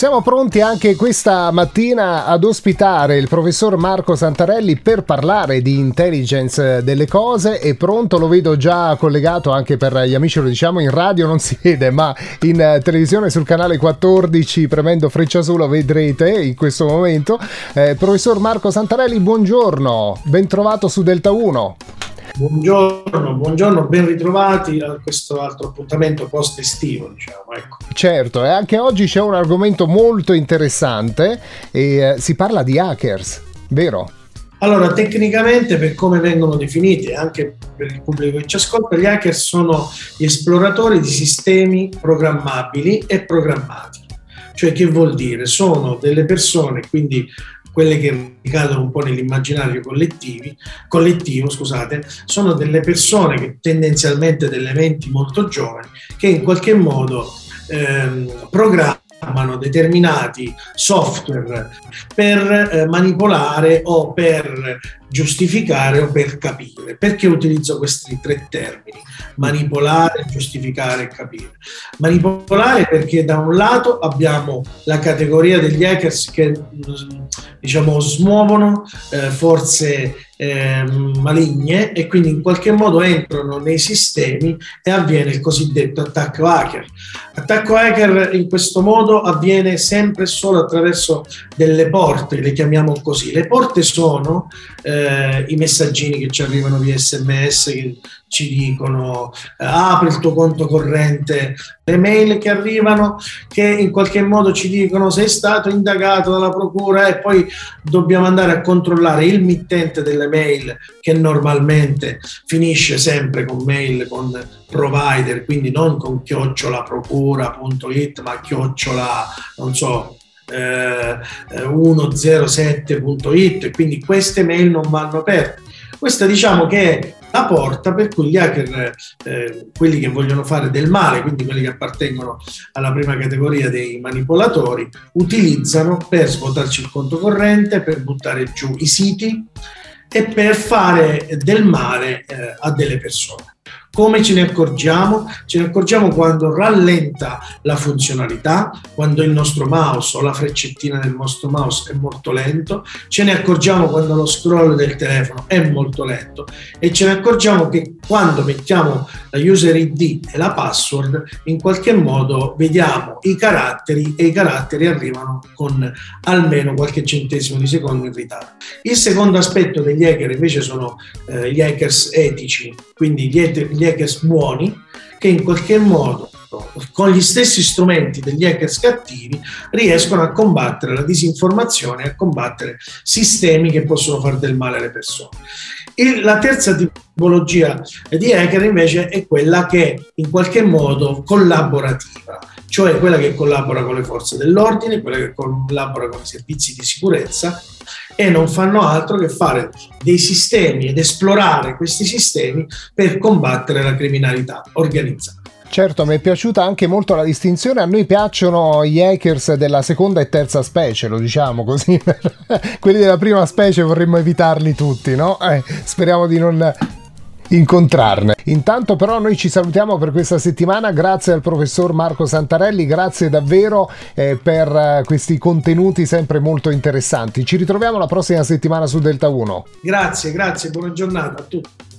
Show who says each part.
Speaker 1: Siamo pronti anche questa mattina ad ospitare il professor Marco Santarelli per parlare di intelligence delle cose. È pronto, lo vedo già collegato anche per gli amici, lo diciamo in radio, non si vede, ma in televisione sul canale 14, premendo freccia su, lo vedrete in questo momento. Eh, professor Marco Santarelli, buongiorno, ben trovato su Delta 1.
Speaker 2: Buongiorno, buongiorno, ben ritrovati a questo altro appuntamento post estivo, diciamo. Ecco.
Speaker 1: Certo, e anche oggi c'è un argomento molto interessante e eh, si parla di hackers, vero?
Speaker 2: Allora, tecnicamente, per come vengono definiti, anche per il pubblico che ci ascolta, gli hacker sono gli esploratori di sistemi programmabili e programmati. Cioè, che vuol dire? Sono delle persone, quindi quelle che ricadono un po' nell'immaginario collettivo, scusate, sono delle persone che tendenzialmente delle menti molto giovani che in qualche modo ehm, programmano determinati software per eh, manipolare o per giustificare o per capire. Perché utilizzo questi tre termini? Manipolare, giustificare e capire. Manipolare perché da un lato abbiamo la categoria degli hackers che diciamo smuovono eh, forze eh, maligne e quindi in qualche modo entrano nei sistemi e avviene il cosiddetto attacco hacker. Attacco hacker in questo modo avviene sempre e solo attraverso delle porte, le chiamiamo così. Le porte sono eh, i messaggini che ci arrivano via sms che ci dicono eh, apri il tuo conto corrente, le mail che arrivano che in qualche modo ci dicono sei stato indagato dalla procura e poi dobbiamo andare a controllare il mittente delle mail che normalmente finisce sempre con mail con provider, quindi non con chiocciolaprocura.it ma chiocciola, non so, eh, 107.it, quindi queste mail non vanno aperte. Questa diciamo che è la porta per cui gli hacker, eh, quelli che vogliono fare del male, quindi quelli che appartengono alla prima categoria dei manipolatori, utilizzano per svuotarci il conto corrente, per buttare giù i siti e per fare del male eh, a delle persone. Come ce ne accorgiamo? Ce ne accorgiamo quando rallenta la funzionalità, quando il nostro mouse o la freccettina del nostro mouse è molto lento, ce ne accorgiamo quando lo scroll del telefono è molto lento e ce ne accorgiamo che quando mettiamo la user ID e la password in qualche modo vediamo i caratteri e i caratteri arrivano con almeno qualche centesimo di secondo in ritardo. Il secondo aspetto degli hacker invece sono eh, gli hackers etici, quindi gli, et- gli hackers buoni che in qualche modo con gli stessi strumenti degli hackers cattivi riescono a combattere la disinformazione, a combattere sistemi che possono fare del male alle persone. Il, la terza tipologia di hacker invece è quella che in qualche modo collaborativa, cioè quella che collabora con le forze dell'ordine, quella che collabora con i servizi di sicurezza e non fanno altro che fare dei sistemi ed esplorare questi sistemi per combattere la criminalità organizzata.
Speaker 1: Certo, mi è piaciuta anche molto la distinzione. A noi piacciono gli hackers della seconda e terza specie, lo diciamo così. Quelli della prima specie vorremmo evitarli tutti, no? Eh, speriamo di non incontrarne. Intanto però noi ci salutiamo per questa settimana, grazie al professor Marco Santarelli, grazie davvero eh, per eh, questi contenuti sempre molto interessanti. Ci ritroviamo la prossima settimana su Delta 1.
Speaker 2: Grazie, grazie, buona giornata a tutti.